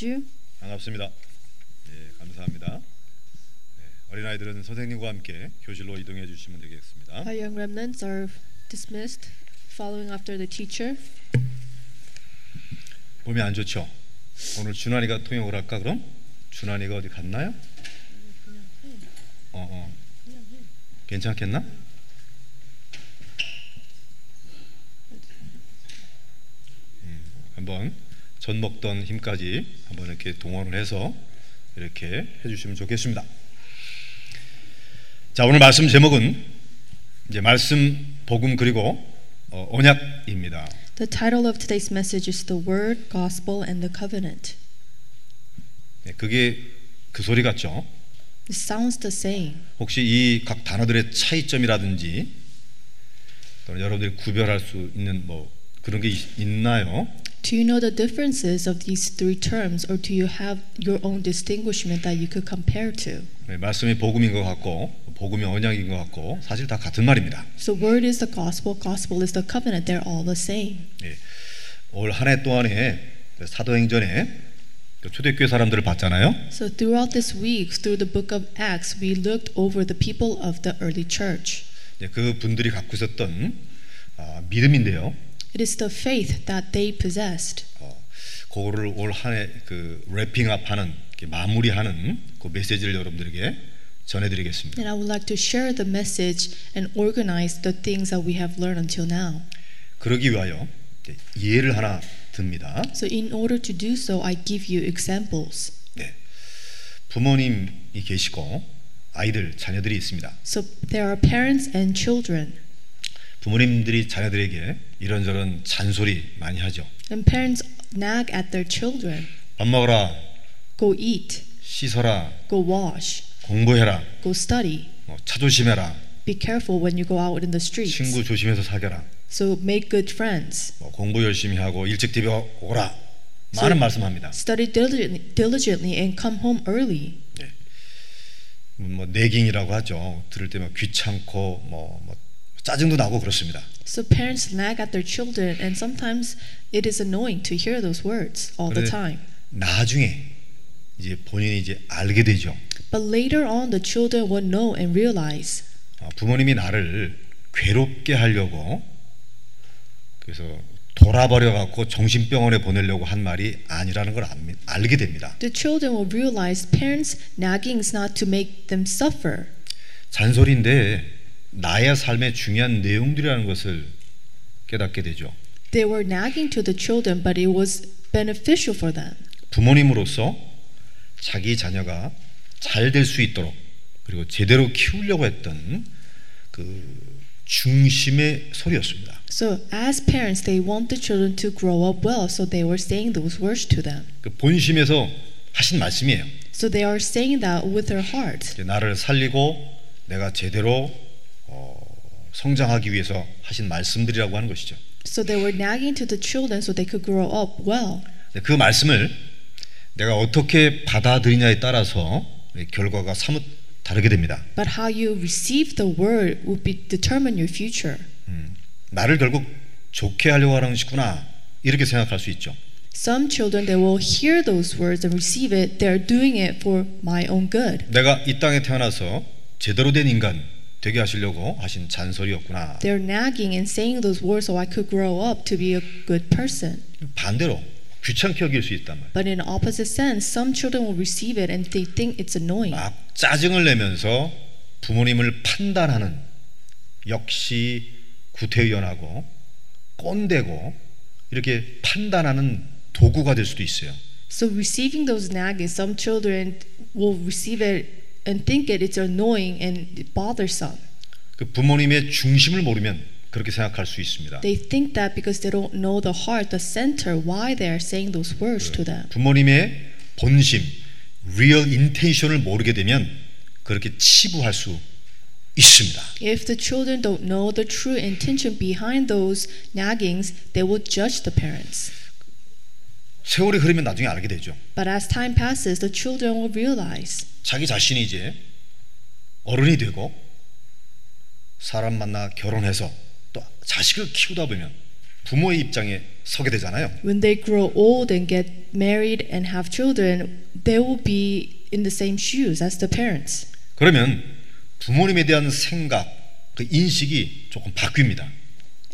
you. 반갑습니다. 예, 감사합니다. 네, 어린 아이들은 선생님과 함께 교실로 이동해 주시면 되겠습니다. Our young remnants are dismissed, following after the teacher. 몸이 안 좋죠? 오늘 준환이가 통역을 할까 그럼? 준환이가 어디 갔나요? 어, 어. 괜찮겠나? 음, 한번 전 먹던 힘까지 한번 이렇게 동원을 해서 이렇게 해주시면 좋겠습니다. 자 오늘 말씀 제목은 이제 말씀 복음 그리고 어, 언약입니다. The title of today's message is The Word, Gospel, and the Covenant. 네, 그게 그 소리 같죠? It sounds the same. 혹시 이 각 단어들의 차이점이라든지 또는 여러분들이 구별할 수 있는 뭐 그런 게 있, 있나요? Do you know the differences of these three terms, or do you have your own distinguishment that you could compare to? 네, 말씀이 복음인 것 같고 복음이 언약인 것 같고 사실 다 같은 말입니다. So, Word is the Gospel, Gospel is the Covenant. They're all the same. 예, 올 한 해 동안에 그 사도행전에 그 초대교회 사람들을 봤잖아요. So, throughout this week, through the book of Acts, we looked over the people of the early church. 예, 그 분들이 갖고 있었던 아, 믿음인데요. It is the faith that they possessed. 어, 그거를 올 한 해 그 래핑업하는 이렇게 마무리하는 그 메시지를 여러분들에게 전해드리겠습니다. And I would like to share the message and organize the things that we have learned until now. 그러기 위하여 이제 예를 하나 듭니다. So, in order to do so, I give you examples. 네. 부모님이 계시고 아이들 자녀들이 있습니다. So, there are parents and children, 부모님들이 자녀들에게 이런저런 잔소리 많이 하죠. and parents nag at their children 밥 먹어라, go eat, 씻어라, go wash, 공부해라, go study, 뭐차 조심해라, be careful when you go out in the streets. 친구 조심해서 사겨라, So, make good friends, 뭐 공부 열심히 하고 일찍 집에. So- 많은 말씀합니다. study diligently, diligently and come home early. 뭐 내깅이라고 하죠. 들을 때면 귀찮고 뭐, 뭐 짜증도 나고 그렇습니다. So, parents nag at their children, and sometimes it is annoying to hear those words all the time. 나중에 이제 본인이 이제 알게 되죠. But later on, the children will know and realize 어, 부모님이 나를 괴롭게 하려고 그래서 돌아버려 갖고 정신병원에 보내려고 한 말이 아니라는 걸 알게 됩니다. the children will realize parents' nagging is not to make them suffer. 잔소리인데 나의 삶의 중요한 내용들이라는 것을 깨닫게 되죠. They were nagging to the children, but it was beneficial for them. 부모님으로서 자기 자녀가 잘 될 수 있도록 그리고 제대로 키우려고 했던 그 중심의 소리였습니다. So, as parents, they want the children to grow up well, so they were saying those words to them. 그 본심에서 하신 말씀이에요. So, they are saying that with their heart. 나를 살리고 내가 제대로 어, 성장하기 위해서 하신 말씀들이라고 하는 것이죠. So, they were nagging to the children so they could grow up well. 그 말씀을 내가 어떻게 받아들이냐에 따라서 이 결과가 사뭇 다르게 됩니다. But how you receive the word will be determine your future. 나를 결국 좋게 하려고 하는 것이구나 이렇게 생각할 수 있죠. Some children they will hear those words and receive it. They're doing it for my own good. 내가 이 땅에 태어나서 제대로 된 인간 되게 하시려고 하신 잔소리였구나. They're nagging and saying those words so I could grow up to be a good person. 반대로 귀찮게 여길 수 있단 말이에요. But in opposite sense, some children will receive it and they think it's annoying. 막 짜증을 내면서 부모님을 판단하는 역시 구태의연하고 꼰대고 이렇게 판단하는 도구가 될 수도 있어요. So receiving those nagging, some children will receive it and think it it's annoying and bothersome. 그 부모님의 중심을 모르면 그렇게 생각할 수 있습니다. They think that because they don't know the heart, the center, why they are saying those words to them. 부모님의 본심, real intention을 모르게 되면 그렇게 치부할 수 있습니다. If the children don't know the true intention behind those naggings, they will judge the parents. 세월이 흐르면 나중에 알게 되죠. But as time passes, the children will realize 자기 자신이 이제 어른이 되고 사람 만나 결혼해서 또 자식을 키우다 보면 부모의 입장에 서게 되잖아요. When they grow old and get married and have children, they will be in the same shoes as the parents. 그러면 부모님에 대한 생각, 그 인식이 조금 바뀝니다.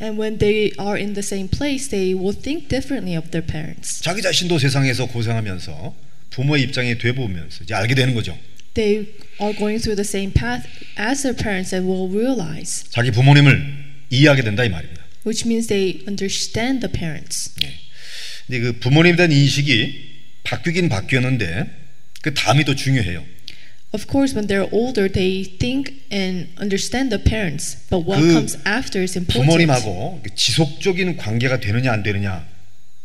And when they are in the same place, they will think differently of their parents. 자기 자신도 세상에서 고생하면서 부모의 입장에 돼보면서 이제 알게 되는 거죠. They are going through the same path as their parents and will realize, 자기 부모님을 이해하게 된다 이 말입니다. which means they understand the parents. 근데 그 부모님에 대한 인식이 바뀌긴 바뀌었는데 그 다음이 더 중요해요. Of course, when they're older, they think and understand the parents, but what 그 comes after is important. 부모님하고 지속적인 관계가 되느냐 안 되느냐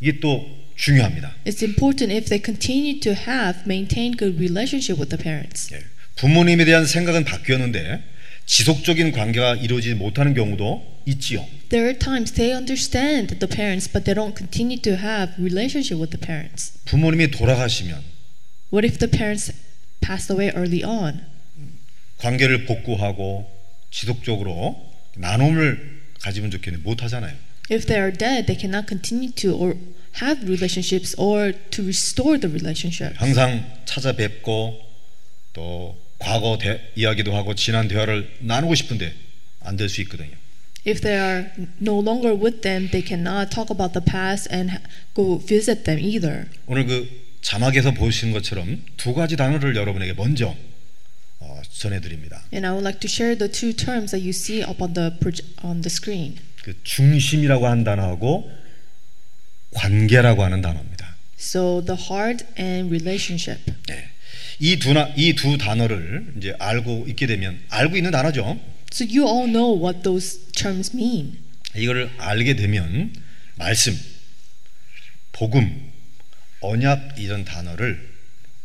이게 또 중요합니다. It's important if they continue to have maintained good relationship with the parents. 예. 부모님에 대한 생각은 바뀌었는데 지속적인 관계가 이루어지지 못하는 경우도 있지요. There are times they understand the parents, but they don't continue to have relationship with the parents. 부모님이 돌아가시면 What if the parents passed away early on? 관계를 복구하고 지속적으로 나눔을 가지면 좋겠는데 못 하잖아요. If they are dead, they cannot continue to or have relationships or to restore the relationship. 항상 찾아뵙고 또 과거 대, 이야기도 하고 지난 대화를 나누고 싶은데 안 될 수 있거든요. If they are no longer with them, they cannot talk about the past and go visit them either. 오늘 그 자막에서 보시는 것처럼 두 가지 단어를 여러분에게 먼저 어, 전해드립니다. And I would like to share the two terms that you see up on the on the screen. 그 중심이라고 하는 단어하고 관계라고 하는 단어입니다. So the heart and relationship. 네. 이두이두 단어를 이제 알고 있게 되면 알고 있는 단어죠. So you all know what those terms mean. 이거를 알게 되면 말씀, 복음, 언약 이런 단어를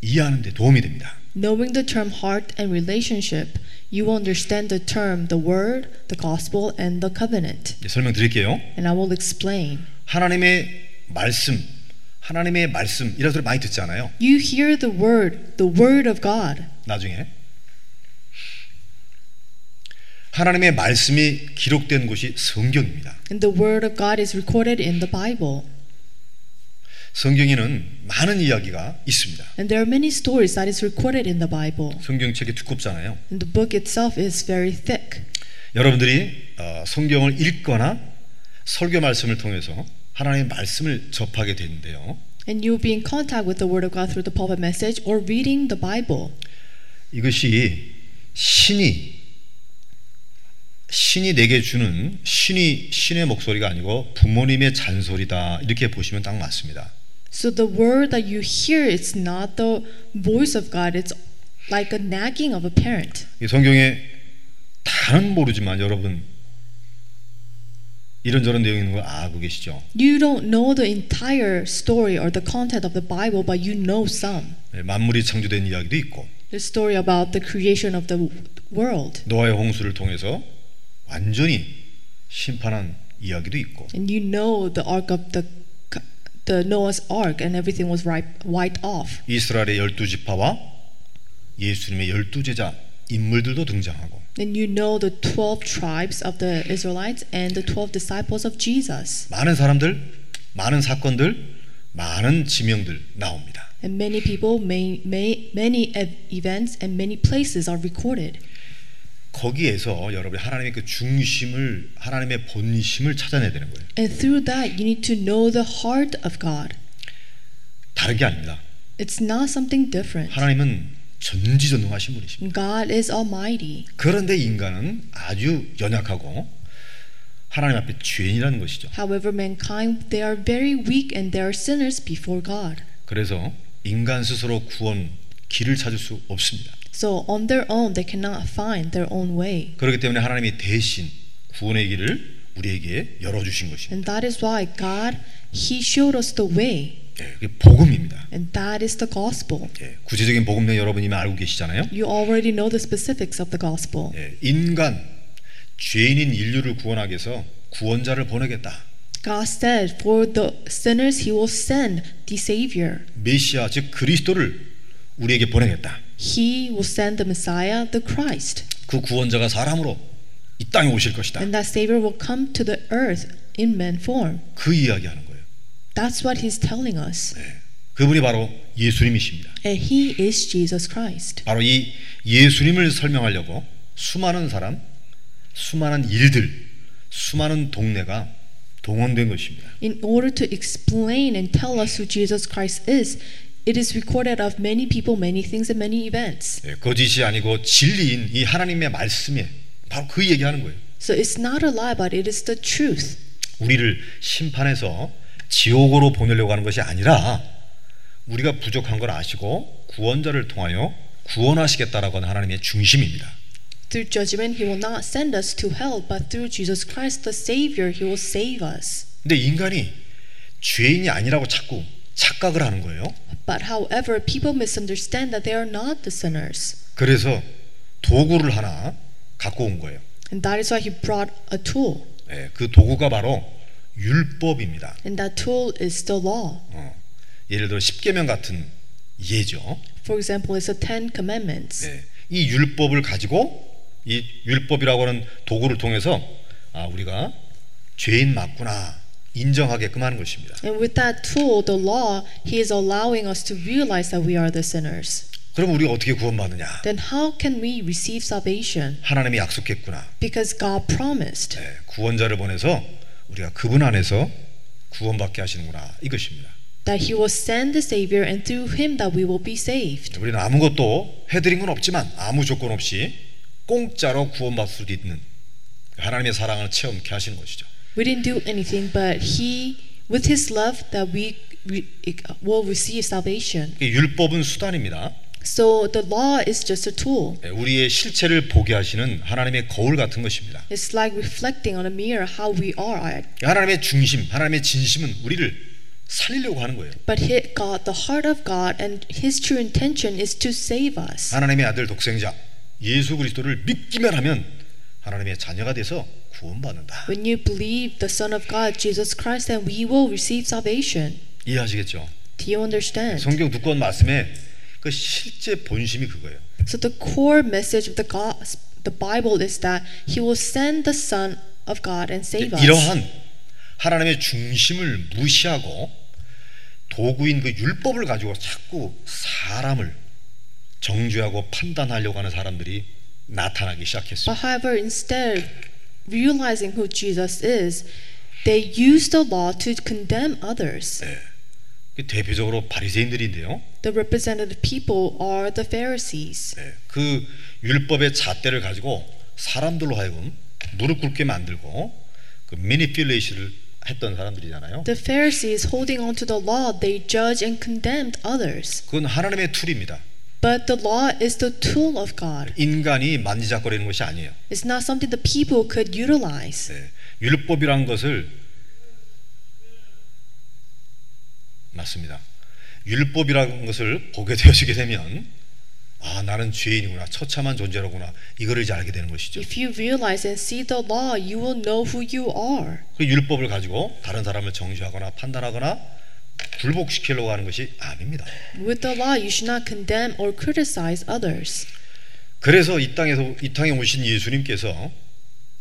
이해하는 데 도움이 됩니다. Knowing the term heart and relationship, you will understand the term the word, the gospel, and the covenant. 이제 설명드릴게요. And I will explain. 하나님의 말씀, 하나님의 말씀 이런 소리 많이 듣잖아요. You hear the word, the word of God. 나중에 하나님의 말씀이 기록된 곳이 성경입니다. And the word of God is recorded in the Bible. 성경에는 많은 이야기가 있습니다. And there are many stories that is recorded in the Bible. 성경책이 두껍잖아요. And the book itself is very thick. 여러분들이 어, 성경을 읽거나 설교 말씀을 통해서 하나님의 말씀을 접하게 되는데요. And you'll be in contact with the word of God through the pulpit message or reading the Bible. 이것이 신이 신이 내게 주는 신이 신의 목소리가 아니고 부모님의 잔소리다 이렇게 보시면 딱 맞습니다. So the word that you hear it's not the voice of God. It's like a nagging of a parent. 이 성경에 다는 모르지만 여러분 이런저런 내용이 있는 걸 알고 계시죠? You don't know the entire story or the content of the Bible, but you know some. 네, 만물이 창조된 이야기도 있고 The story about the creation of the world. 노아의 홍수를 통해서 완전히 심판한 이야기도 있고 And you know the ark of the the Noah's ark and everything was wiped, wiped off. 이스라엘의 열두 지파와 예수님의 열두 제자 인물들도 등장하고 And you know the 12 tribes of the Israelites and the 12 disciples of Jesus. 많은 사람들, 많은 사건들, 많은 지명들 나옵니다. And many people, may, may, many ev- events, and many places are recorded. 거기에서 여러분이 하나님의 그 중심을 하나님의 본심을 찾아내야 되는 거예요. And through that, you need to know the heart of God. 다른 게 아닙니다. It's not something different. 하나님은 전지전능하신 분이십니다. God is almighty. 그런데 인간은 아주 연약하고 하나님 앞에 죄인이라는 것이죠. However, mankind, they are very weak and they are sinners before God. 그래서 인간 스스로 구원 길을 찾을 수 없습니다. So on their own, they cannot find their own way. 그렇기 때문에 하나님이 대신 구원의 길을 우리에게 열어 주신 것입니다. And that is why God, He showed us the way. 예, 그게 복음입니다. And that is the gospel. 예, 구체적인 복음 내용 여러분 이미 알고 계시잖아요. You already know the specifics of the gospel. 예, 인간 죄인인 인류를 구원하기 위해서 구원자를 보내겠다. God said, For the sinners, He will send the Savior. 메시아 즉 그리스도를 우리에게 보내겠다. He will send the Messiah, the Christ. 그 구원자가 사람으로 이 땅에 오실 것이다. And that Savior will come to the earth in man form. 그 이야기하는 거예요. That's what he's telling us. 그분이 바로 예수님이십니다. And he is Jesus Christ. 바로 이 예수님을 설명하려고 수많은 사람, 수많은 일들, 수많은 동네가 동원된 것입니다. In order to explain and tell us who Jesus Christ is, it is recorded of many people, many things, and many events. 예, 거짓이 아니고 진리인 이 하나님의 말씀에 바로 그 얘기하는 거예요. So it's not a lie, but it is the truth. 우리를 심판해서 지옥으로 보내려고 하는 것이 아니라 우리가 부족한 걸 아시고 구원자를 통하여 구원하시겠다라고 하는 하나님의 중심입니다. Through judgment, he will not send us to hell, but through Jesus Christ, the Savior, he will save us. 근데 인간이 죄인이 아니라고 자꾸 착각을 하는 거예요. But however, people misunderstand that they are not the sinners. 그래서 도구를 하나 갖고 온 거예요. And that is why he brought a tool. 예, 그 도구가 바로 율법입니다. And that tool is the law. 어, 예를 들어 십계명 같은 예죠. For example, it's the Ten Commandments. 예, 이 율법을 가지고 이 율법이라고 하는 도구를 통해서 아 우리가 죄인 맞구나 인정하게끔 하는 것입니다. And with that tool, the law, he is allowing us to realize that we are the sinners. 그럼 우리가 어떻게 구원받느냐? Then how can we receive salvation? 하나님이 약속했구나. Because God promised 예, 구원자를 보내서 우리가 그분 안에서 구원받게 하시는구나 이것입니다. that he will send the Savior and through him that we will be saved. 우리는 아무것도 해드린 건 없지만 아무 조건 없이 공짜로 구원받을 수 있는 하나님의 사랑을 체험케 하시는 것이죠. We didn't do anything, but he, with his love, that we will receive salvation. 이 율법은 수단입니다. So the law is just a tool. 예, 우리의 실체를 보게 하시는 하나님의 거울 같은 것입니다. It's like reflecting on a mirror how we are. 하나님의 중심, 하나님의 진심은 우리를 살리려고 하는 거예요. But God, the heart of God, and His true intention is to save us. 하나님의 아들 독생자 예수 그리스도를 믿기만 하면 하나님의 자녀가 돼서 구원 받는다. When you believe the Son of God, Jesus Christ, then we will receive salvation. 이해하시겠죠? Do you understand? 성경 두꺼운 말씀에 그 실제 본심이 그거예요. So the core message of the God, the Bible is that He will send the Son of God and save us. 이러한 하나님의 중심을 무시하고 도구인 그 율법을 가지고 자꾸 사람을 정죄하고 판단하려고 하는 사람들이 나타나기. But however, instead, realizing who Jesus is, they use the law to condemn others. 그 대표적으로 바리새인들인데요. The representative people are the Pharisees. 네, 그 율법의 잣대를 가지고 사람들로 하여금 무릎 꿇게 만들고 그 미니필레이션을 했던 사람들이잖아요. The Pharisees, holding on to the law, they judge and condemned others. 그건 하나님의 툴입니다. But the law is the tool of God. 인간이 만지작거리는 것이 아니에요. It's not something the people could utilize. 네, 율법이란 것을 맞습니다. 율법이라는 것을 보게 되시게 되면 아 나는 죄인이구나 처참한 존재로구나 이거를 이제 알게 되는 것이죠. If you realize and see the law, you will know who you are. 그 율법을 가지고 다른 사람을 정죄하거나 판단하거나 굴복시키려고 하는 것이 아닙니다. With the law, you should not condemn or criticize others. 그래서 이 땅에서 이 땅에 오신 예수님께서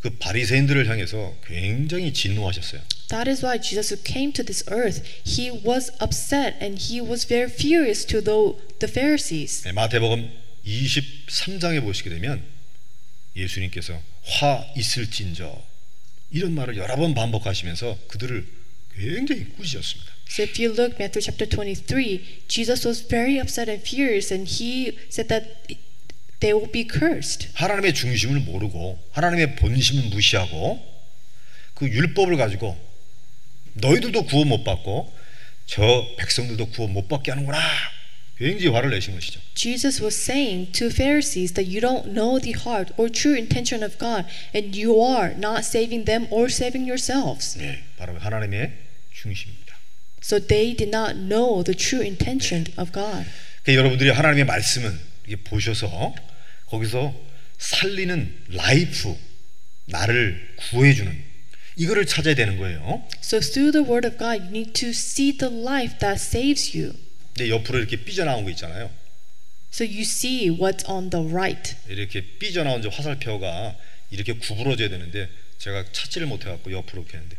그 바리새인들을 향해서 굉장히 진노하셨어요. That is why Jesus, who came to this earth, he was upset and he was very furious to the, the Pharisees. 네, 마태복음 23장에 보시게 되면 예수님께서 화 있을진저 이런 말을 여러 번 반복하시면서 그들을 굉장히 꾸짖었습니다. So if you look Matthew chapter 23, Jesus was very upset and furious and he said that they will be cursed. 하나님의 중심을 모르고 하나님의 본심을 무시하고 그 율법을 가지고 너희들도 구원 못 받고 저 백성들도 구원 못 받게 하는구나. 굉장히 화를 내신 것이죠. Jesus was saying to Pharisees that you don't know the heart or true intention of God and you are not saving them or saving yourselves. 네, 바로 하나님의 중심입니다. So they did not know the true intention of God. 그러니까 여러분들이 하나님의 말씀을 이렇게 보셔서 거기서 살리는 라이프 나를 구해주는 이거를 찾아야 되는 거예요. So through the word of God, you need to see the life that saves you. 근데 옆으로 이렇게 삐져나온 거 있잖아요. So you see what's on the right. 이렇게 삐져나온 저 화살표가 이렇게 구부러져야 되는데 제가 찾지를 못해갖고 옆으로 이렇게 했는데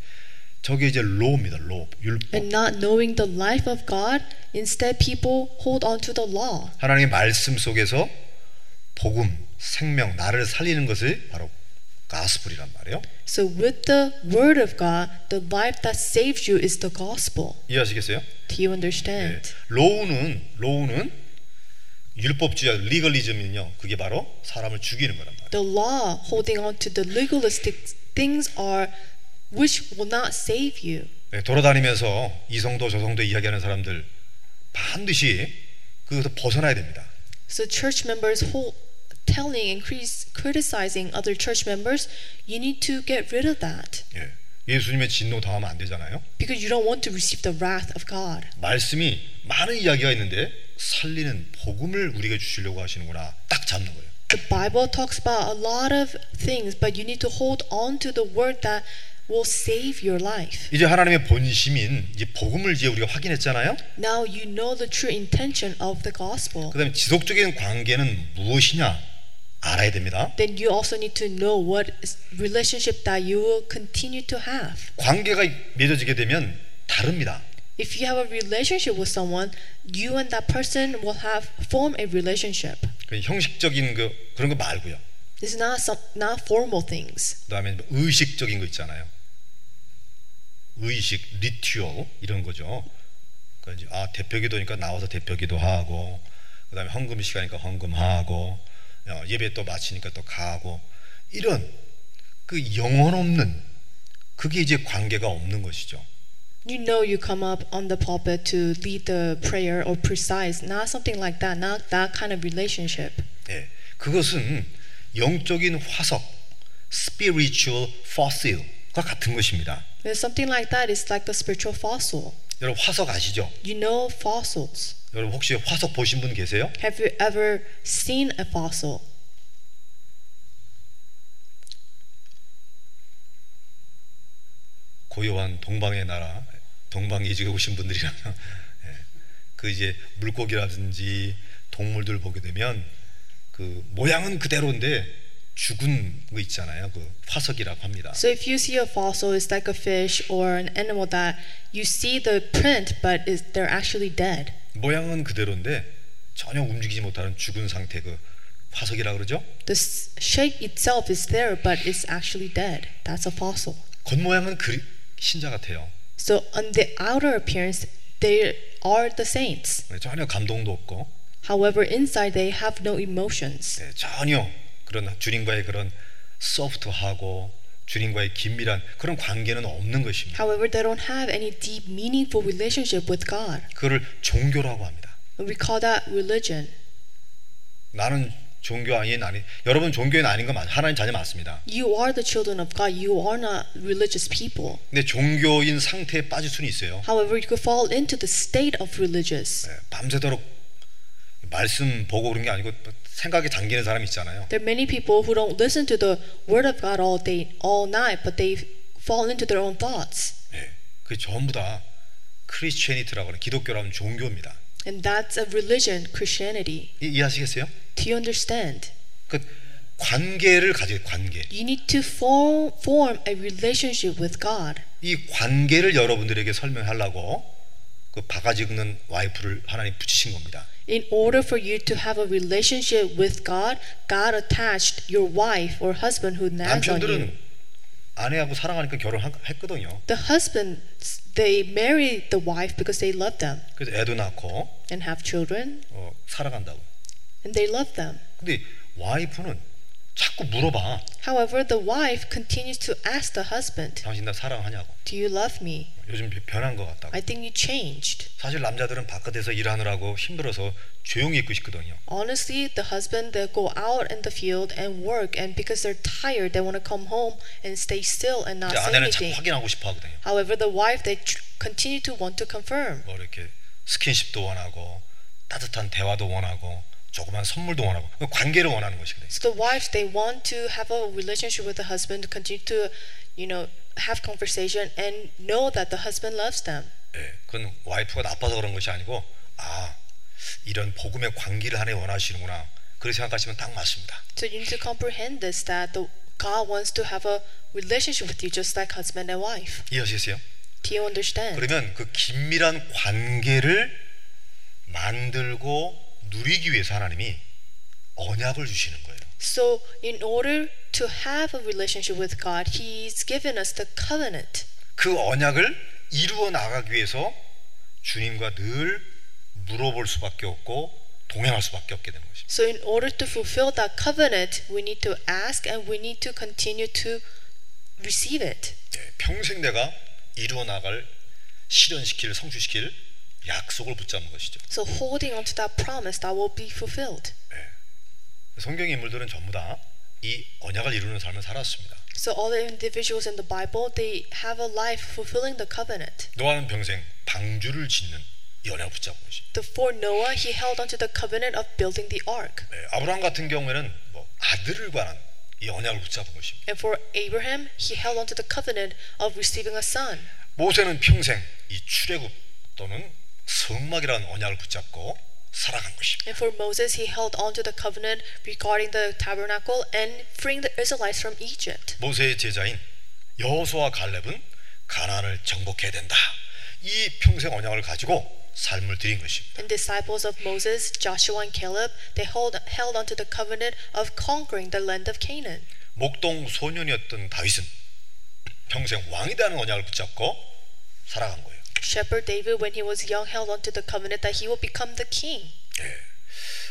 저게 이제 로입니다. 로 율법. and not knowing the life of God. Instead, people hold on to the law. 하나님의 말씀 속에서 복음, 생명, 나를 살리는 것을 바로 가스불이란 말이에요. So, with the word of God, the life that saves you is the gospel. 이해하시겠어요? Do you 네. understand? 로우는 로우는 율법주의 리걸리즘은요. 그게 바로 사람을 죽이는 거란 말이에요. The law, holding on to the legalistic things, are which will not save you. 네, 돌아다니면서 이성도 저성도 이야기하는 사람들 반드시 그것을 벗어나야 됩니다. So, church members hold, telling and criticizing other church members, you need to get rid of that 예. 예수님의 진노 당하면 안 되잖아요. because you don't want to receive the wrath of God. 말씀이 많은 이야기가 있는데 살리는 복음을 우리에게 주시려고 하시는구나. 딱 잡는 거예요. The Bible talks about a lot of things, but you need to hold on to the word that will save your life. 이제 하나님의 본심인 이제 복음을 이제 우리가 확인했잖아요. Now you know the true intention of the gospel. 그다음에 지속적인 관계는 무엇이냐 알아야 됩니다. Then you also need to know what relationship that you will continue to have. 관계가 맺어지게 되면 다릅니다. If you have a relationship with someone, you and that person will have form a relationship. 그 형식적인 그 그런 거 말고요. It's not some not formal things. 그다음에 뭐 의식적인 거 있잖아요. 의식, 리튜얼 이런 거죠. 그러니까 이제 아 대표기도니까 나와서 대표기도 하고, 그다음에 헌금 시간이니까 헌금하고, 어, 예배 또 마치니까 또 가고 이런 그 영혼 없는 그게 이제 관계가 없는 것이죠. You know you come up on the pulpit to lead the prayer or precise, not something like that, not that kind of relationship. 예, 그것은 영적인 화석, spiritual fossil 과 같은 것입니다. Something like that. It's like the spiritual fossil. 여러분 화석 아시죠? You know fossils. 여러분 혹시 화석 보신 분 계세요? Have you ever seen a fossil? 고요한 동방의 나라, 동방 이주에 오신 분들이라면 예, 그 이제 물고기라든지 동물들 보게 되면 그 모양은 그대로인데 죽은 거 있잖아요. 그 화석이라고 합니다. So if you see a fossil, it's like a fish or an animal that you see the print, but is they're actually dead. 모양은 그대로인데 전혀 움직이지 못하는 죽은 상태 그 화석이라 그러죠. The shape itself is there, but it's actually dead. That's a fossil. 겉모양은 그 신자 같아요. So on the outer appearance, they are the saints. 네, 전혀 감동도 없고 However, inside they have no emotions. 네, 전혀 그런 주님과의 그런 소프트하고 주님과의 긴밀한 그런 관계는 없는 것입니다. However, they don't have any deep, meaningful relationship with God. 그거를 종교라고 합니다. And we call that religion. 나는 종교인 아니 여러분 종교인 아닌 거 맞, 하나님 자녀 맞습니다. You are the children of God. You are not religious people. 근데 종교인 상태에 빠질 수는 있어요. However, you could fall into the state of religious. 네, 밤새도록 말씀 보고 그런 게 아니고 생각에 잠기는 사람 있잖아요. There are many people who don't listen to the word of God all day, all night, but they fall into their own thoughts. 네, 그게 전부 다 크리스천이트라고 하는 기독교라는 종교입니다. And that's a religion, Christianity. 이, 이해하시겠어요? Do you understand? 그 관계를 가지고 관계. You need to form, form a relationship with God. 이 관계를 여러분들에게 설명하려고 그 바가지 긁는 와이프를 하나님 붙이신 겁니다. In order for you to have a relationship with God, God attached your wife or husband who nags on you. 남편들은 아내하고 사랑하니까 결혼했거든요. The husbands, they marry the wife because they love them 그래서 애도 낳고 and have children 어, 살아간다고. and they love them. 근데 와이프는 자꾸 물어봐. However, the wife continues to ask the husband, 당신 나 사랑하냐고. Do you love me? 요즘 변한 것 같다고. I think you changed. 사실 남자들은 바깥에서 일하느라고 힘들어서 조용히 있고 싶거든요. Honestly, the husband they go out in the field and work, and because they're tired, they want to come home and stay still and not 근데 say 아내는 자꾸 anything. 확인하고 싶어 하거든요. However, the wife they tr- continue to want to confirm. 뭐 이렇게 스킨십도 원하고 따뜻한 대화도 원하고 조그만 선물도 원하고 그 관계를 원하는 것이거든요. So the wives they want to have a relationship with the husband, continue to, you know, have conversation and know that the husband loves them. 예, 그건 와이프가 나빠서 그런 것이 아니고 아 이런 복음의 관계를 하나님 원하시는구나 그렇게 생각하시면 딱 맞습니다. So you need to comprehend this that the God wants to have a relationship with you just like husband and wife. 이해하시겠어요? Do you understand? 그러면 그 긴밀한 관계를 만들고 누리기 위해서 하나님이 언약을 주시는 거예요. So, in order to have a relationship with God, He's given us the covenant. 그 언약을 이루어 나가기 위해서 주님과 늘 물어볼 수밖에 없고 동행할 수밖에 없게 되는 것입니다. So, in order to fulfill that covenant, we need to ask and we need to continue to receive it. 예, 평생 내가 이루어 나갈 실현시킬 성취시킬 약속을 붙잡는 것이죠. So, holding on to that promise that will be fulfilled. 성경 인물들은 전부 다 이 언약을 이루는 삶을 살았습니다. So, all the individuals in the Bible, they have a life fulfilling the covenant. 노아는 평생 방주를 짓는 이 언약을 붙잡은 것입니다. The for Noah, he held onto the covenant of building the ark. 네, 아브라함 같은 경우에는 뭐 아들을 관한 이 언약을 붙잡은 것입니다. And for Abraham, he held onto the covenant of receiving a son. 모세는 평생 이 출애굽 또는 성막이라는 언약을 붙잡고 살아간 것입니다. And for Moses, he held onto the covenant regarding the tabernacle and freeing the Israelites from Egypt. 모세의 제자인 여호수아 갈렙은 가나안을 정복해야 된다. 이 평생 언약을 가지고 삶을 드린 것입니다. And disciples of Moses, Joshua and Caleb, they held, held onto the covenant of conquering the land of Canaan. 목동 소년이었던 다윗은 평생 왕이 되는 언약을 붙잡고 살아간 거예요. Shepherd David, when he was young, held onto the covenant that he will become the king.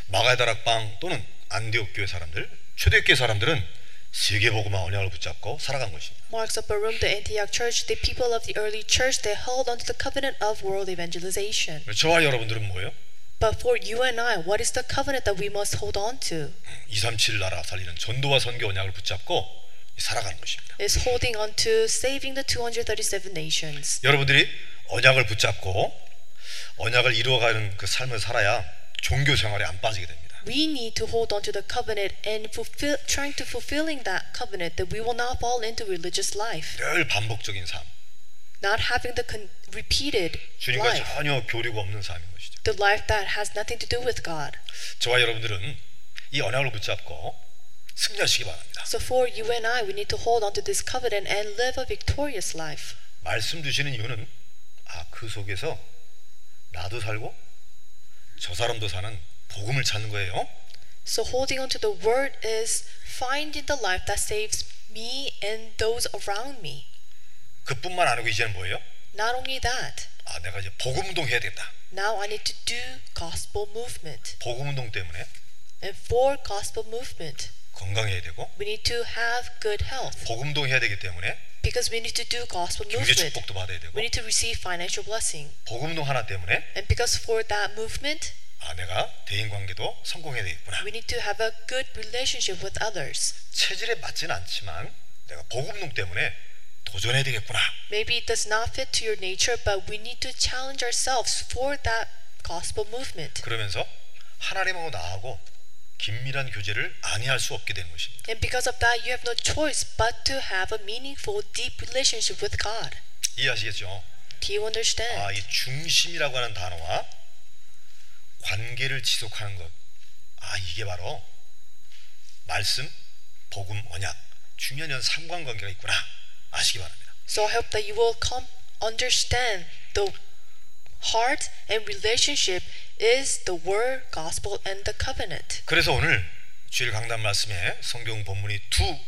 마가의 다락방 또는 안디옥 교회 사람들, 초대교회 사람들은 세계복음화 언약을 붙잡고 살아간 것입니다. Mark's Upper Room, the Antioch Church, the people of the early church, they held onto the covenant of world evangelization. 저와 여러분들은 뭐예요? But for you and I, what is the covenant that we must hold on to? 237 나라 살리는 전도와 선교 언약을 붙잡고 살아가는 것입니다. Is holding on to saving the 237 nations. 여러분들이 언약을 붙잡고 언약을 이루어가는 그 삶을 살아야 종교 생활에 안 빠지게 됩니다. We need to hold on to the covenant and fulfill, trying to fulfilling that covenant that we will not fall into religious life, 늘 반복적인 삶, not having the con- repeated 주님과 life, 전혀 교류가 없는 삶인 것이죠. the life that has nothing to do with God. 저와 여러분들은 이 언약을 붙잡고 승리하시기 바랍니다. So for you and I, we need to hold on to this covenant and live a victorious life. 말씀 주시는 이유는 아 그 속에서 나도 살고 저 사람도 사는 복음을 찾는 거예요. So holding on to the word is finding the life that saves me and those around me. 그뿐만 아니고 이제는 뭐예요? Not only that, 아 내가 이제 복음 운동 해야 된다. now I need to do gospel movement. 복음 운동 때문에 And for gospel movement, 건강해야 되고 we need to have good health 복음 운동 해야 되기 때문에 because we need to do gospel 경제 movement. 축복도 받아야 되고 We need to receive financial blessing. 복음 운동 하나 때문에 And because for that movement, 아 내가 대인 관계도 성공해야 되겠구나. we need to have a good relationship with others. 체질에 맞지는 않지만 내가 복음 운동 때문에 도전해야 되겠구나. Maybe it does not fit to your nature, but we need to challenge ourselves for that gospel movement. 그러면서 하나님하고 나하고 긴밀한 교제를 아니할 수 없게 되는 것입니다. And because of that, you have no choice but to have a meaningful, deep relationship with God. 이해하시겠죠? Do you understand? 아, 이 중심이라고 하는 단어와 관계를 지속하는 것. 아, 이게 바로 말씀, 복음, 언약, 중요한 상관관계가 있구나. 아시기 바랍니다. So I hope that you will come understand the heart and relationship is the word, gospel, and the covenant. 그래서 오늘 주일 강단 말씀에 성경 본문이 두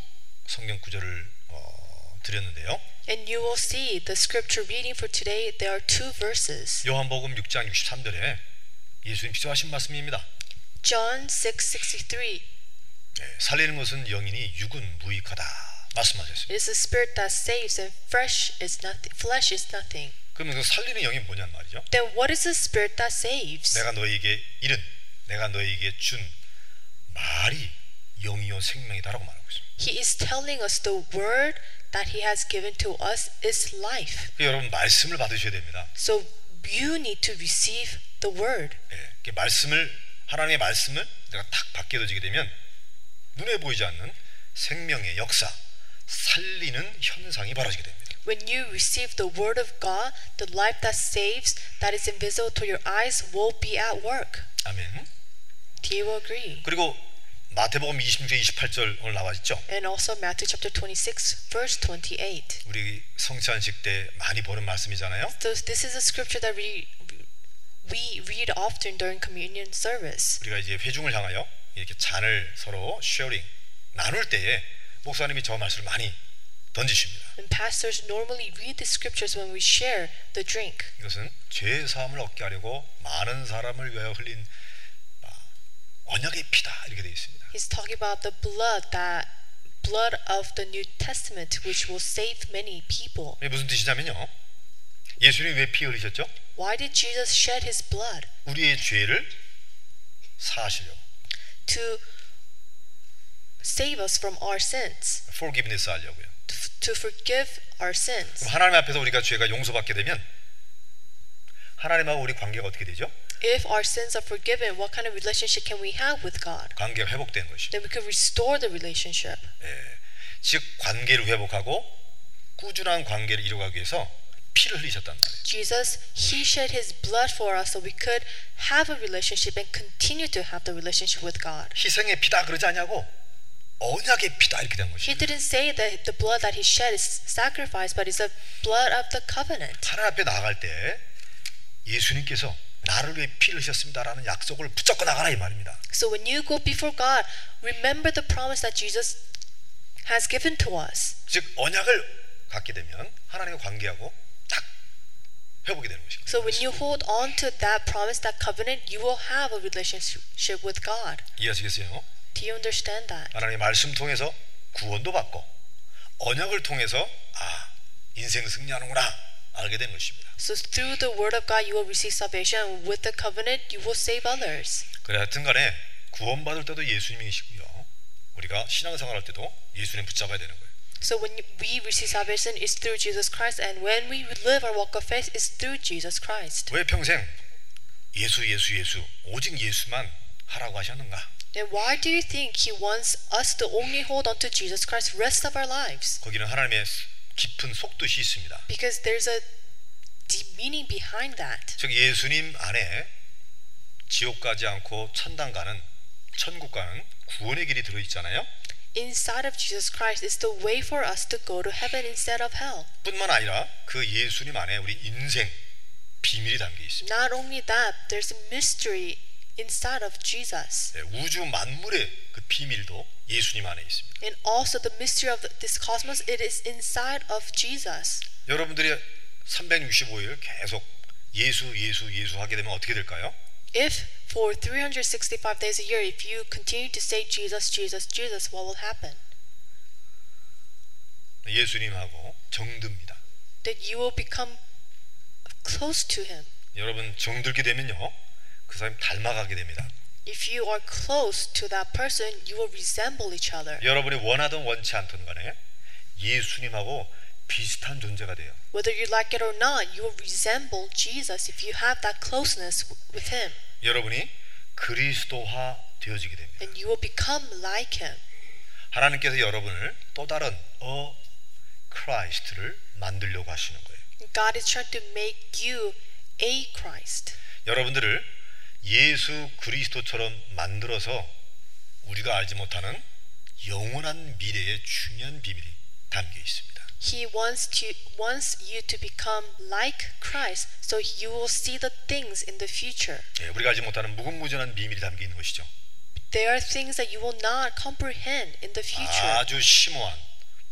성경 구절을 어, 드렸는데요. And you will see the scripture reading for today, there are two verses. 요한복음 6장 63절에 예수님 기도하신 말씀입니다. John 6:63. 네, 살리는 것은 영이니 육은 무익하다 말씀하셨습니다. It is the spirit that saves and fresh is nothing flesh is nothing. 그러면 그 살리는 영이 뭐냔 말이죠. Then what is the spirit that saves? 내가 너에게 이른 내가 너에게 준 말이 영이요 생명이다라고 말하고 있습니다. He is telling us the word that he has given to us is life. 그러니까 여러분 말씀을 받으셔야 됩니다. So you need to receive the word. 예, 이렇게 말씀을 하나님의 말씀을 내가 탁 받게 되지게 되면 눈에 보이지 않는 생명의 역사, 살리는 현상이 벌어지게 됩니다. When you receive the word of God, the life that saves, that is invisible to your eyes, will be at work. 아멘. Do you agree? 그리고 마태복음 26장 28절 오늘 나와 있죠. And also Matthew chapter 26, verse 28. 우리 성찬식 때 많이 보는 말씀이잖아요. So this is a scripture that we we read often during communion service. 우리가 이제 회중을 향하여 이렇게 잔을 서로 쉐어링 나눌 때에 목사님이 저 말씀을 많이 던지십니다. And pastors normally read the scriptures when we share the drink. 이것은 죄 사함을 얻게 하려고 많은 사람을 위하여 흘린 아, 언약의 피다 이렇게 되어 있습니다. He's talking about the blood that blood of the New Testament which will save many people. 무슨 뜻이냐면요. 예수님이 왜 피 흘리셨죠? Why did Jesus shed his blood? 우리의 죄를 사하시려고. To save us from our sins, forgiveness 하려고요. to, to forgive our sins. 그럼 하나님 앞에서 우리가 죄가 용서받게 되면 하나님하고 우리 관계가 어떻게 되죠? If our sins are forgiven, what kind of relationship can we have with God? 관계가 회복되는 것이죠. Then we can restore the relationship. 예. 즉 관계를 회복하고 꾸준한 관계를 이루어가기 위해서 피를 흘리셨단 말이에요. Jesus, He shed His blood for us so we could have a relationship and continue to have the relationship with God. 희생의 피다 그러지 않냐고 언약의 피다 이렇게 된 He 것이죠. didn't say that the blood that He shed is sacrifice, but it's the blood of the covenant. 하나님 앞에 나갈 때 예수님께서 나를 위해 피를 흘렸습니다라는 약속을 붙잡고 나가라 이 말입니다. So when you go before God, remember the promise that Jesus has given to us. 즉 언약을 갖게 되면 하나님과 관계하고 딱 회복이 되는 것입니다. So when you hold on to that promise, that covenant, you will have a relationship with God. 이해하시겠어요? Do you understand that? 하나님의 말씀 통해서 구원도 받고 언약을 통해서 아 인생 승리하는구나 알게 된 것입니다. So through the word of God, you will receive salvation. And with the covenant, you will save others. 그래 하여튼간에 구원받을 때도 예수님이시고요. 우리가 신앙생활할 때도 예수님 붙잡아야 되는 거예요. So when we receive salvation, it's through Jesus Christ, and when we live our walk of faith, it's through Jesus Christ. 왜 평생 예수 예수 예수 오직 예수만 하라고 하셨는가? And why do you think He wants us to only hold on to Jesus Christ rest of our lives? 거기는 하나님의 깊은 속뜻이 있습니다. Because there's a deep meaning behind that. 즉 예수님 안에 지옥 가지 않고 천당 가는 천국 가는 구원의 길이 들어 있잖아요. Inside of Jesus Christ is the way for us to go to heaven instead of hell. 뿐만 아니라 그 예수님 안에 우리 인생 비밀이 담겨 있습니다. Not only that, there's a mystery inside of Jesus. 네, 우주 만물의 그 비밀도 예수님 안에 있습니다. And also the mystery of this cosmos, it is inside of Jesus. 여러분들이 365일 계속 예수 예수 예수 하게 되면 어떻게 될까요? If for 365 days a year, if you continue to say Jesus, Jesus, Jesus, what will happen? 예수님하고 정듭니다. That you will become close to Him. 여러분 정들게 되면요 그 사람 닮아가게 됩니다. If you are close to that person, you will resemble each other. 여러분이 원하든 원치 않든 간에 예수님하고 비슷한 존재가 돼요. Whether you like it or not, you will resemble Jesus if you have that closeness with Him. 여러분이 그리스도화 되어지게 됩니다. And you will become like Him. 하나님께서 여러분을 또 다른 어 크라이스트를 만들려고 하시는 거예요. God is trying to make you a Christ. 여러분들을 예수 그리스도처럼 만들어서 우리가 알지 못하는 영원한 미래의 중요한 비밀이 담겨 있습니다. He wants to wants you to become like Christ, so you will see the things in the future. 예, 우리가 알지 못하는 무궁무진한 비밀이 담겨 있는 것이죠. There are things that you will not comprehend in the future. 아주 심오한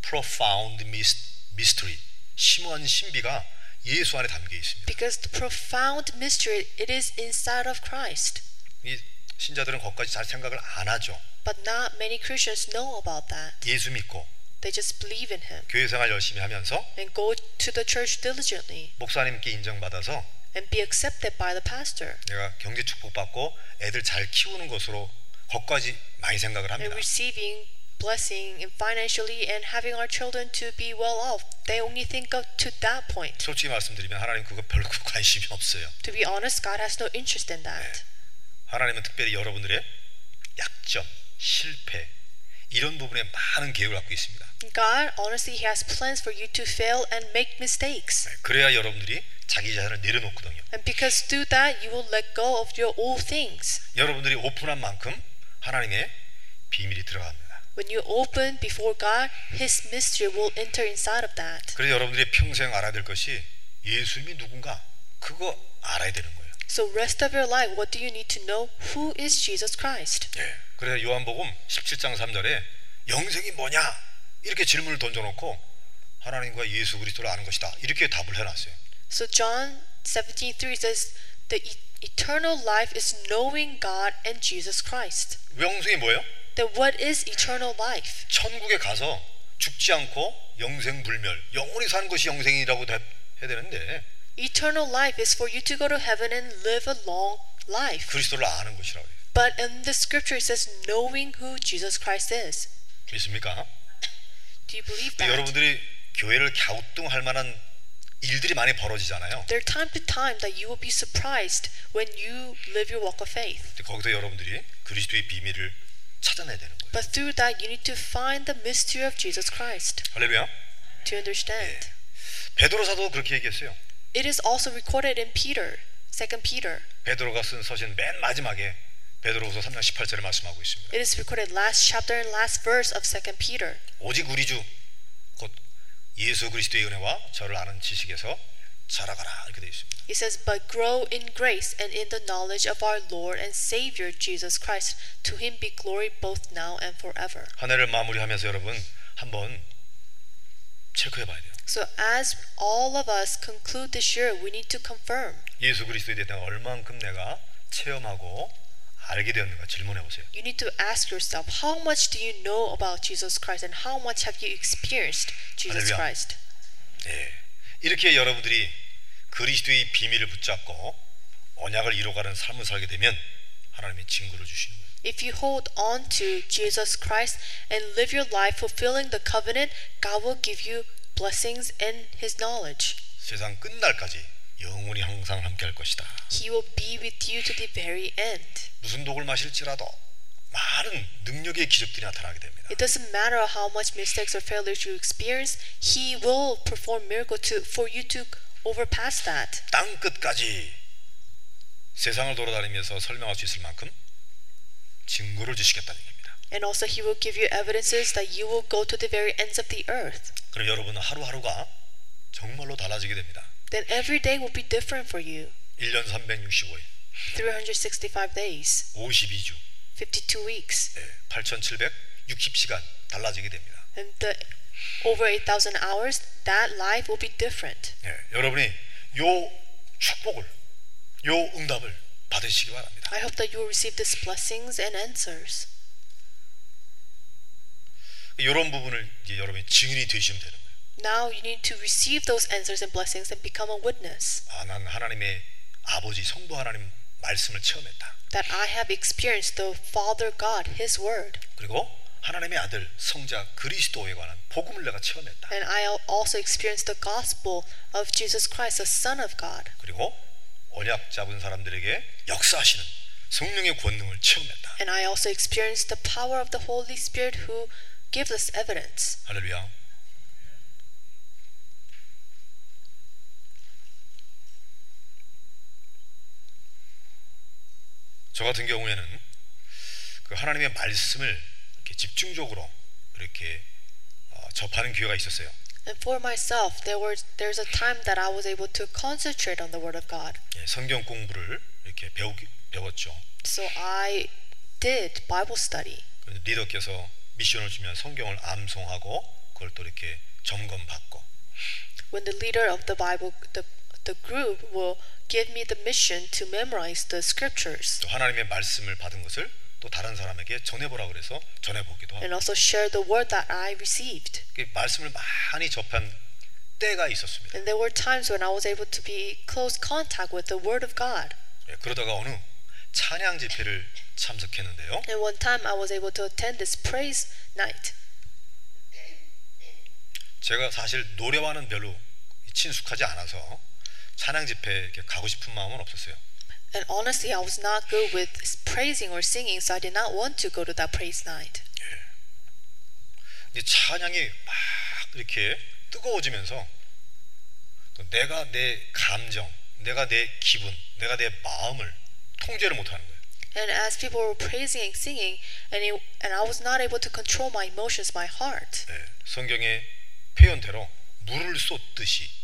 profound mys- mystery, 심오한 신비가 예수 안에 담겨 있습니다. Because the profound mystery it is inside of Christ. 이 신자들은 거기까지 잘 생각을 안 하죠. But not many Christians know about that. 예수 믿고 They just believe in him 교회 생활 열심히 하면서 and go to the church diligently 목사님께 인정받아서 and be accepted by the pastor 내가 경제 축복 받고 애들 잘 키우는 것으로 거기까지 많이 생각을 and 합니다. receiving blessing and financially and having our children to be well off. They only think of to that point. 솔직히 말씀드리면 하나님 그거 별로 관심이 없어요. To be honest, God has no interest in that. 하나님은 특별히 여러분들의 약점, 실패 이런 부분에 많은 계획을 갖고 있습니다. God, honestly, He has plans for you to fail and make mistakes. 그래야 여러분들이 자기 자신을 내려놓거든요. And because through that, you will let go of your old things. 여러분들이 오픈한 만큼 하나님의 비밀이 들어갑니다. When you open before God, His mystery will enter inside of that. 그래서 여러분들이 평생 알아야 될 것이 예수님이 누군가 그거 알아야 되는 거예요. So rest of your life, what do you need to know? Who is Jesus Christ? 예. 그래서 요한복음 17장 3절에 영생이 뭐냐 이렇게 질문을 던져놓고 하나님과 예수 그리스도를 아는 것이다 이렇게 답을 해놨어요. So John 17:3 says the e- eternal life is knowing God and Jesus Christ. 영생이 뭐예요? Then what is eternal life? 천국에 가서 죽지 않고 영생 불멸 영원히 사는 것이 영생이라고 대- 해야 되는데 Eternal life is for you to go to heaven and live a long life. 그리스도를 아는 것이라고 해요. But in the scripture it says knowing who Jesus Christ is. 믿습니까? Do you believe 또 that? 여러분들이 교회를 갸우뚱할 만한 일들이 많이 벌어지잖아요. There are time to time that you will be surprised when you live your walk of faith. 거기서 여러분들이 그리스도의 비밀을 찾아내야 되는 거예요. But through that you need to find the mystery of Jesus Christ 할렐루야. to understand. 베드로 사도 그렇게 얘기했어요. It is also recorded in Peter, 2 Peter. 베드로가 쓴 서신 맨 마지막에 베드로후서 3장 18절에 말씀하고 있습니다. It is recorded last chapter and last verse of 2 Peter. 오직 우리 주 곧 예수 그리스도의 은혜와 저를 아는 지식에서 자라가라 이렇게 되어 있습니다. It says, But grow in grace and in the knowledge of our Lord and Savior Jesus Christ. To him be glory both now and forever. 한 해를 마무리하면서 여러분 한번 체크해 봐야 돼요. So, as all of us conclude this year, we need to confirm. 예수 그리스도에 대해 얼만큼 내가 체험하고 알게 되었는가 질문해 보세요. You need to ask yourself, how much do you know about Jesus Christ and how much have you experienced Jesus 할렐루야. Christ? 예. 이렇게 여러분들이 그리스도의 비밀을 붙잡고 언약을 이뤄가는 삶을 살게 되면 하나님이 징구를 주시는 거예요. If you hold on to Jesus Christ and live your life fulfilling the covenant, God will give you blessings and His knowledge. 세상 끝날까지 영원히 항상 함께할 것이다. He will be with you to the very end. 무슨 독을 마실지라도 많은 능력의 기적들이 나타나게 됩니다. It doesn't matter how much mistakes or failures you experience, He will perform miracle to for you to overpass that. 땅 끝까지 세상을 돌아다니면서 설명할 수 있을 만큼 증거를 주시겠다는 얘기입니다. And also He will give you evidences that you will go to the very ends of the earth. 그럼 여러분은 하루하루가 정말로 달라지게 됩니다. Then every day will be different for you. 1년 365일, 365 days, 52주, 52 weeks, 8,760시간 달라지게 됩니다. and the over 8,000 hours, that life will be different. 예, 여러분이 요 축복을, 요 응답을 받으시기 바랍니다. I hope that you will receive these blessings and answers. 이런 부분을 이제 여러분이 증인이 되시면 되는 거예요. Now you need to receive those answers and blessings and become a witness 아, 난 하나님의 아버지 성부 하나님 말씀을 체험했다. that I have experienced the Father God, His Word, 그리고 하나님의 아들 성자 그리스도에 관한 복음을 내가 체험했다. and I also experienced the gospel of Jesus Christ, the Son of God. 그리고 언약 잡은 사람들에게 역사하시는 성령의 권능을 체험했다. And I also experienced the power of the Holy Spirit who gives us evidence. 할렐루야. 저 같은 경우에는 그 하나님의 말씀을 이렇게 집중적으로 이렇게 어, 접하는 기회가 있었어요. And for myself, there was there's a time that I was able to concentrate on the Word of God. 예, 성경 공부를 이렇게 배우기, 배웠죠. So I did Bible study. 리더께서 미션을 주면 성경을 암송하고 그걸 또 이렇게 점검받고 When the leader of the Bible, the the group will give me the mission to memorize the scriptures 또 하나님의 말씀을 받은 것을 또 다른 사람에게 전해보라 그래서 전해보기도 하고 and also share the word that I received. 그 말씀을 많이 접한 때가 있었습니다. And there were times when I was able to be close contact with the word of God. 예, 그러다가 어느 찬양 집회를 참석했는데요. And one time I was able to attend this praise night. 제가 사실 노래와는 별로 친숙하지 않아서 찬양 이렇게 가고 싶은 마음은 없었어요. And honestly, I was not good with praising or singing, so I did not want to go to that praise night. 이 찬양이 막 이렇게 뜨거워지면서 또 내가 내 감정, 내가 내 기분, 내가 내 마음을 통제를 못하는 거예요. And as people were praising and singing, and it, and I was not able to control my emotions, my heart. 예, 성경의 표현대로 물을 쏟듯이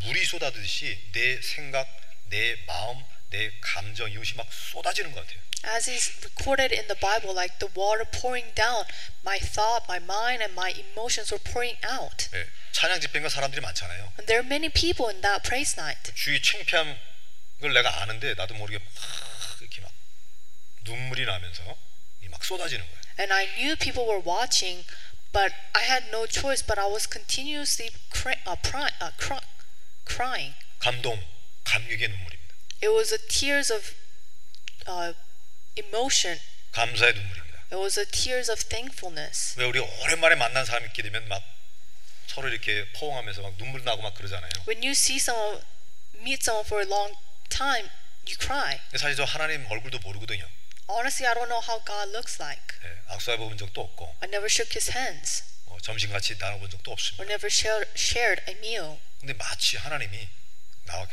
물이 쏟아듯이 내 생각, 내 마음, 내 감정 이것이 막 쏟아지는 것 같아요. As is recorded in the Bible, like the water pouring down, my thought, my mind, and my emotions were pouring out. 예, 찬양 집회가 사람들이 많잖아요. And there are many people in that praise night. 주위 창피한 걸 내가 아는데 나도 모르게 막 이렇게 막 눈물이 나면서 이막 쏟아지는 거예요. And I knew people were watching, but I had no choice. But I was continuously cry, uh, pry, uh, cry, crying. 감동, 감격의 눈물입니다. It was the tears of uh, emotion. 감사의 눈물입니다. It was the tears of thankfulness. 왜 우리 오랜만에 만난 사람 있게 되면 막 서로 이렇게 포옹하면서 막 눈물 나고 막 그러잖아요. When you see someone, meet someone for a long time, you cry. 사실 저 하나님 얼굴도 모르거든요. Honestly, I don't know how God looks like. 예, 악수해 본 적도 없고 I never shook his hands 어, 점심 같이 나눠본 적도 없습니다. or never shared, a meal. 근데 마치 하나님이 나와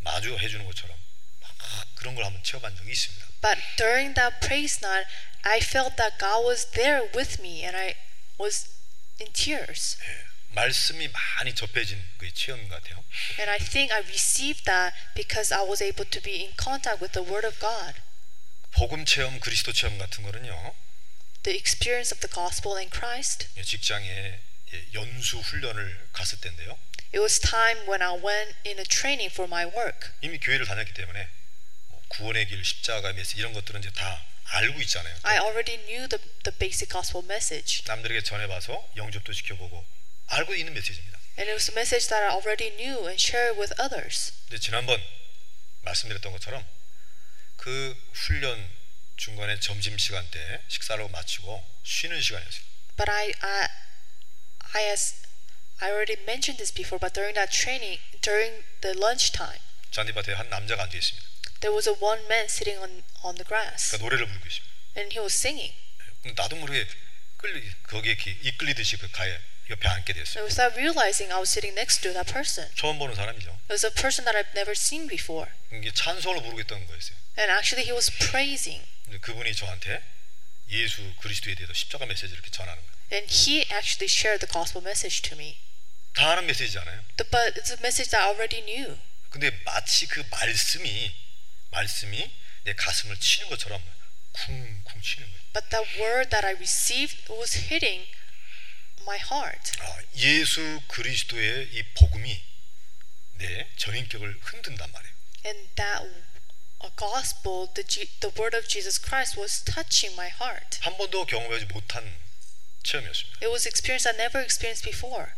마주해 주는 것처럼 막 그런 걸 한번 체험한 적이 있습니다. But during that praise night, I felt that God was there with me and I was in tears. 예, 말씀이 많이 접해진 그 체험인 것 같아요. And I think I received that because I was able to be in contact with the Word of God. 복음 체험, 그리스도 체험 같은 거는요. The experience of the gospel in Christ. 예, 직장에 예, 연수 훈련을 갔을 때인데요. It was time when I went in a training for my work. 이미 교회를 다녔기 때문에 뭐 구원의 길, 십자가 메시지 이런 것들은 이제 다 알고 있잖아요. I already knew the, the basic gospel message. 남들에게 전해봐서 영접도 시켜보고 알고 있는 메시지입니다. And it was a message that I already knew and shared with others. 근데 지난번 말씀드렸던 것처럼 그 훈련 중간에 점심 시간 때 식사를 마치고 쉬는 시간이었어요. But I, I, I as I already mentioned this before, but during that training, during the lunchtime, 잔디밭에 한 남자가 앉아 있습니다. there was a one man sitting on on the grass, 그러니까 노래를 부르고 있습니다. and he was singing. 나도 모르게 끌리 거기에 이끌리듯이 그 가에 옆에 앉게 됐어요. And without realizing, I was sitting next to that person. 처음 보는 사람이죠. It was a person that I've never seen before, 이게 찬송을 부르고 있던 거였어요. and actually he was praising. 그분이 저한테 예수 그리스도에 대해서 십자가 메시지를 이렇게 전하는 거예요. And he actually shared the gospel message to me. 다 아는 메시지잖아요. The- But it's a message that I already knew. 근데 마치 그 말씀이 말씀이 내 가슴을 치는 것처럼 쿵쿵 치는 거예요. But the word that I received was hitting my heart. 아, 예수 그리스도의 이 복음이 내 전인격을 흔든단 말이에요. And that a gospel, the, G, the word of Jesus Christ was touching my heart. 한 번도 경험하지 못한 체험이었습니다. It was experience I never experienced before.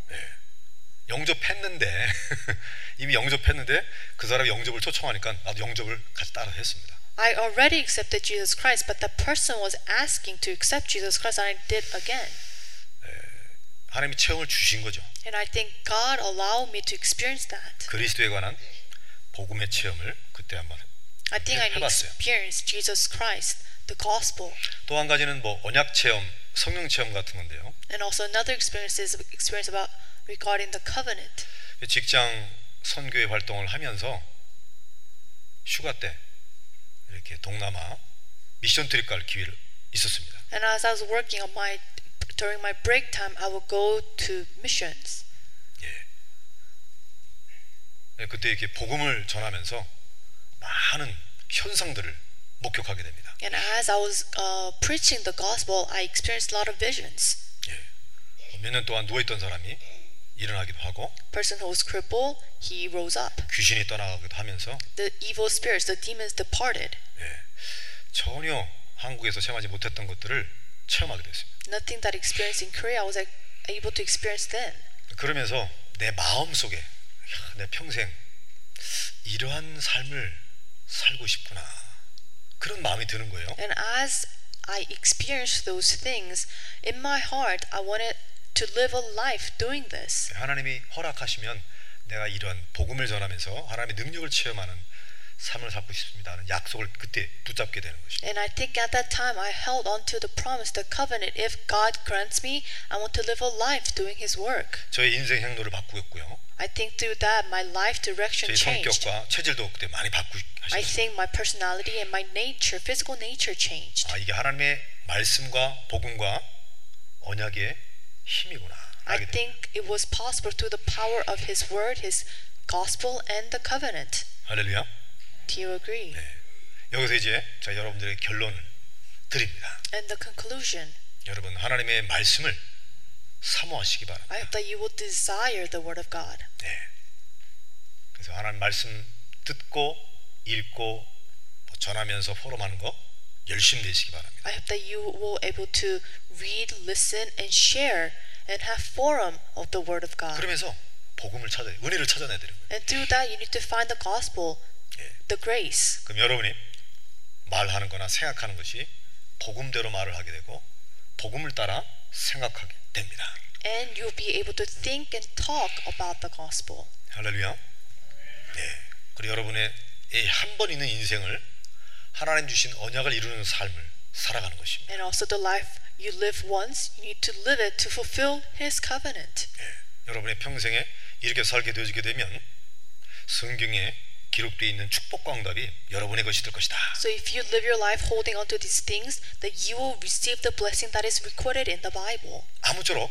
영접했는데 이미 영접했는데 그 사람이 영접을 초청하니까 나도 영접을 같이 따라 했습니다. I already accepted Jesus Christ, but the person was asking to accept Jesus Christ, and I did again. 하나님이 체험을 주신 거죠. And I think God allowed me to experience that. 그리스도에 관한 복음의 체험을 그때 한번 I think I 해봤어요. experienced Jesus Christ, the gospel. 또 한 가지는 뭐 언약 체험, 성령 체험 같은 건데요. And also another experience is experience about regarding the covenant. 직장 선교회 활동을 하면서 휴가 때 이렇게 동남아 미션 트립 갈 기회를 있었습니다. And as I was working on my during my break time, I would go to missions. 예, 그때 이렇게 복음을 전하면서 많은 현상들을 목격하게 됩니다. And as I was uh, preaching the gospel, I experienced a lot of visions. 몇년 동안 누워 있던 사람이 일어나기도 하고 Person who was crippled, he rose up. 귀신이 떠나가기도 하면서 The evil spirits, the demons departed. 전혀 한국에서 체험하지 못했던 것들을 체험하게 됐습니다. Nothing that experienced in Korea, I was able to experience then. 그러면서 내 마음 속에 야, 내 평생 이러한 삶을 살고 싶구나 그런 마음이 드는 거예요. And as I experienced those things, in my heart, I wanted to live a life doing this. 하나님이 허락하시면 내가 이런 복음을 전하면서 하나님의 능력을 체험하는 삶을 살고 싶습니다는 약속을 그때 붙잡게 되는 것입니다. And I think at that time I held on to the promise, the covenant. If God grants me, I want to live a life doing His work. 저의 인생 행로를 바꾸었고요. I think through that my life direction 저희 changed. 성격과 체질도 그때 많이 I 바꾸셨습니다. think my personality and my nature, physical nature changed. 아 이게 하나님의 말씀과 복음과 언약의 힘이구나. I 알게 됩니다. think it was possible through the power of His word, His gospel, and the covenant. 할렐루야. Do you agree? 네. 여기서 이제 자 여러분들의 결론을 드립니다. And the conclusion 여러분 하나님의 말씀을 사모하시기 바랍니다. I hope that you will desire the word of God. 네. 그래서 하나님 말씀 듣고 읽고 뭐 전하면서 포럼하는 거 열심히 되시기 바랍니다. I hope that you will able to read, listen, and share and have forum of the word of God. 그러면서 복음을 찾아야 은혜를 찾아내야 되는 거예요. And through that you need to find the gospel, 예. The grace. 그럼 여러분이 말하는 거나 생각하는 것이 복음대로 말을 하게 되고 복음을 따라 생각하게 됩니다. And you'll be able to think and talk about the gospel. 할렐루야. 네. 그리고 여러분의 한 번 있는 인생을 하나님 주신 언약을 이루는 삶을 살아가는 것입니다. And also the life you live once, you need to live it to fulfill his covenant. 예. 여러분의 평생에 이렇게 살게 되어지게 되면 성경에 기록되어 있는 축복과 응답이 여러분의 것이 될 것이다. So if you live your life holding on to these things, that you will receive the blessing that is recorded in the Bible. 아무쪼록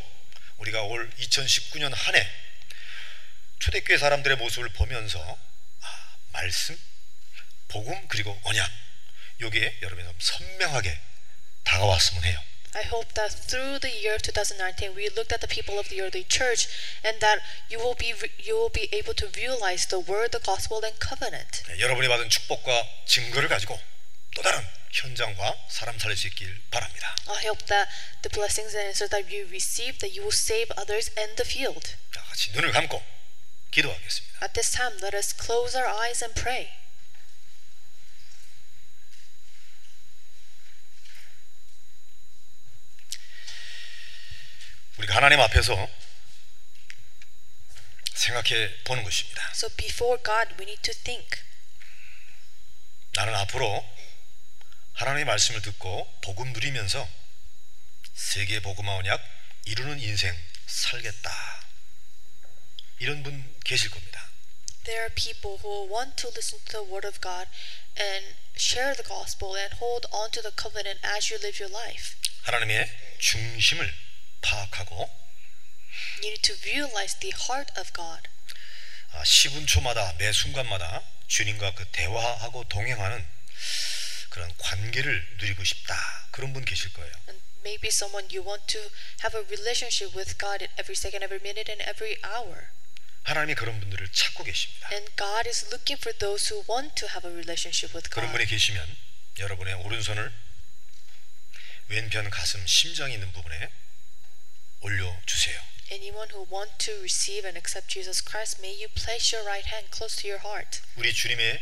우리가 올 2019년 한 해 초대교회 사람들의 모습을 보면서 아, 말씀, 복음 그리고 언약 여기에 여러분이 좀 선명하게 다가왔으면 해요. I hope that through the year 2019, we looked at the people of the early church, and that you will be you will be able to realize the word, the gospel, and covenant. 네, 여러분이 받은 축복과 증거를 가지고 또 다른 현장과 사람 살릴 수 있길 바랍니다. I hope that the blessings and answers that you receive, that you will save others in the field. 자, 같이 눈을 감고 기도하겠습니다. At this time, let us close our eyes and pray. 우리가 하나님 앞에서 생각해 보는 것입니다. So before God, we need to think. 나는 앞으로 하나님의 말씀을 듣고 복음 누리면서 세계 복음화 언약 이루는 인생 살겠다. 이런 분 계실 겁니다. There are people who want to listen to the word of God and share the gospel and hold on to the covenant as you live your life. 하나님의 중심을 파악하고 You need to realize the heart of God. 아, 10분초마다 매 순간마다 주님과 그 대화하고 동행하는 그런 관계를 누리고 싶다. 그런 분 계실 거예요. And maybe someone you want to have a relationship with God at every second, every minute, and every hour. 하나님이 그런 분들을 찾고 계십니다. And God is looking for those who want to have a relationship with 그런 God. 분이 계시면 여러분의 오른손을 왼편 가슴 심장이 있는 부분에 올려주세요. Anyone who want to receive and accept Jesus Christ, may you place your right hand close to your heart. 우리 주님의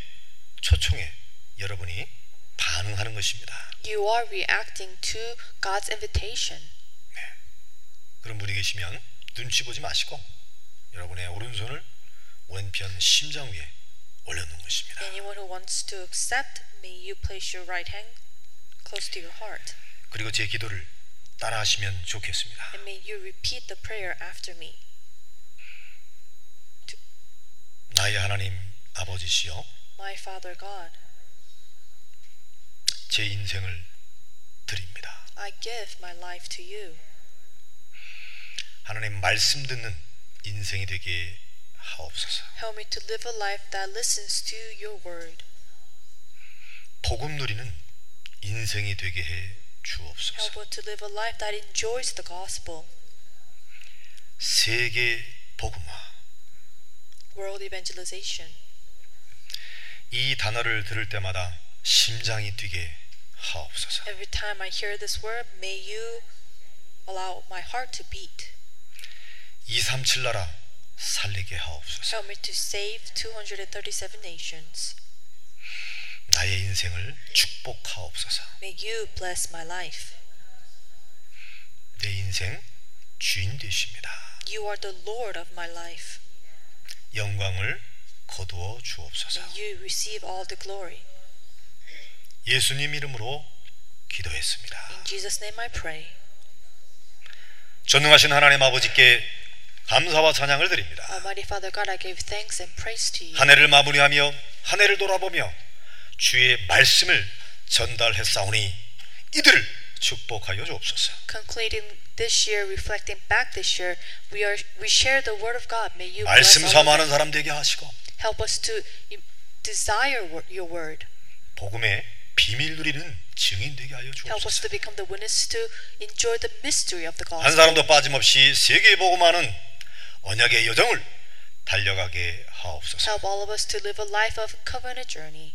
초청에 여러분이 반응하는 것입니다. You are reacting to God's invitation. 그런 분이 계시면 눈치 보지 마시고 여러분의 오른손을 왼편 심장 위에 올려놓는 것입니다. Anyone who wants to accept, may you place your right hand close to your heart. 그리고 제 기도를 따라하시면 좋겠습니다. And may you repeat the prayer after me. 나의 하나님 아버지시여 My Father God, 제 인생을 드립니다. I give my life to you. 하나님 말씀 듣는 인생이 되게 하옵소서. Help me to live a life that listens to your word. 복음 누리는 인생이 되게 해 주옵소서. Help me to live a life that enjoys the gospel. 세계 복음화. World evangelization. 이 단어를 들을 때마다 심장이 뛰게 하옵소서. Every time I hear this word, may you allow my heart to beat. 237 나라 살리게 하옵소서. Help me to save 237 nations. 나의 인생을 축복하옵소서. May you bless my life. 내 인생 주인 되십니다. You are the Lord of my life. 영광을 거두어 주옵소서. and you receive all the glory. 예수님 이름으로 기도했습니다. In Jesus' name I pray. 전능하신 하나님 아버지께 감사와 찬양을 드립니다. Almighty Father God, I give thanks and praise to you. 한 해를 마무리하며 한 해를 돌아보며 주의 말씀을 전달했사오니 이들을 축복하여 주옵소서. Concluding this year, reflecting back this year, we are we share the word of God. May you 말씀 them. 사람 되게 하시고 Help us to desire your word. 복음의 비밀 누리는 증인 되게 하여 Help us 주옵소서. to become the witness to enjoy the mystery of the 한. 사람도 빠짐없이 세계 복음하는 언약의 여정을 달려가게 하옵소서. Help all of us to live a life of covenant journey.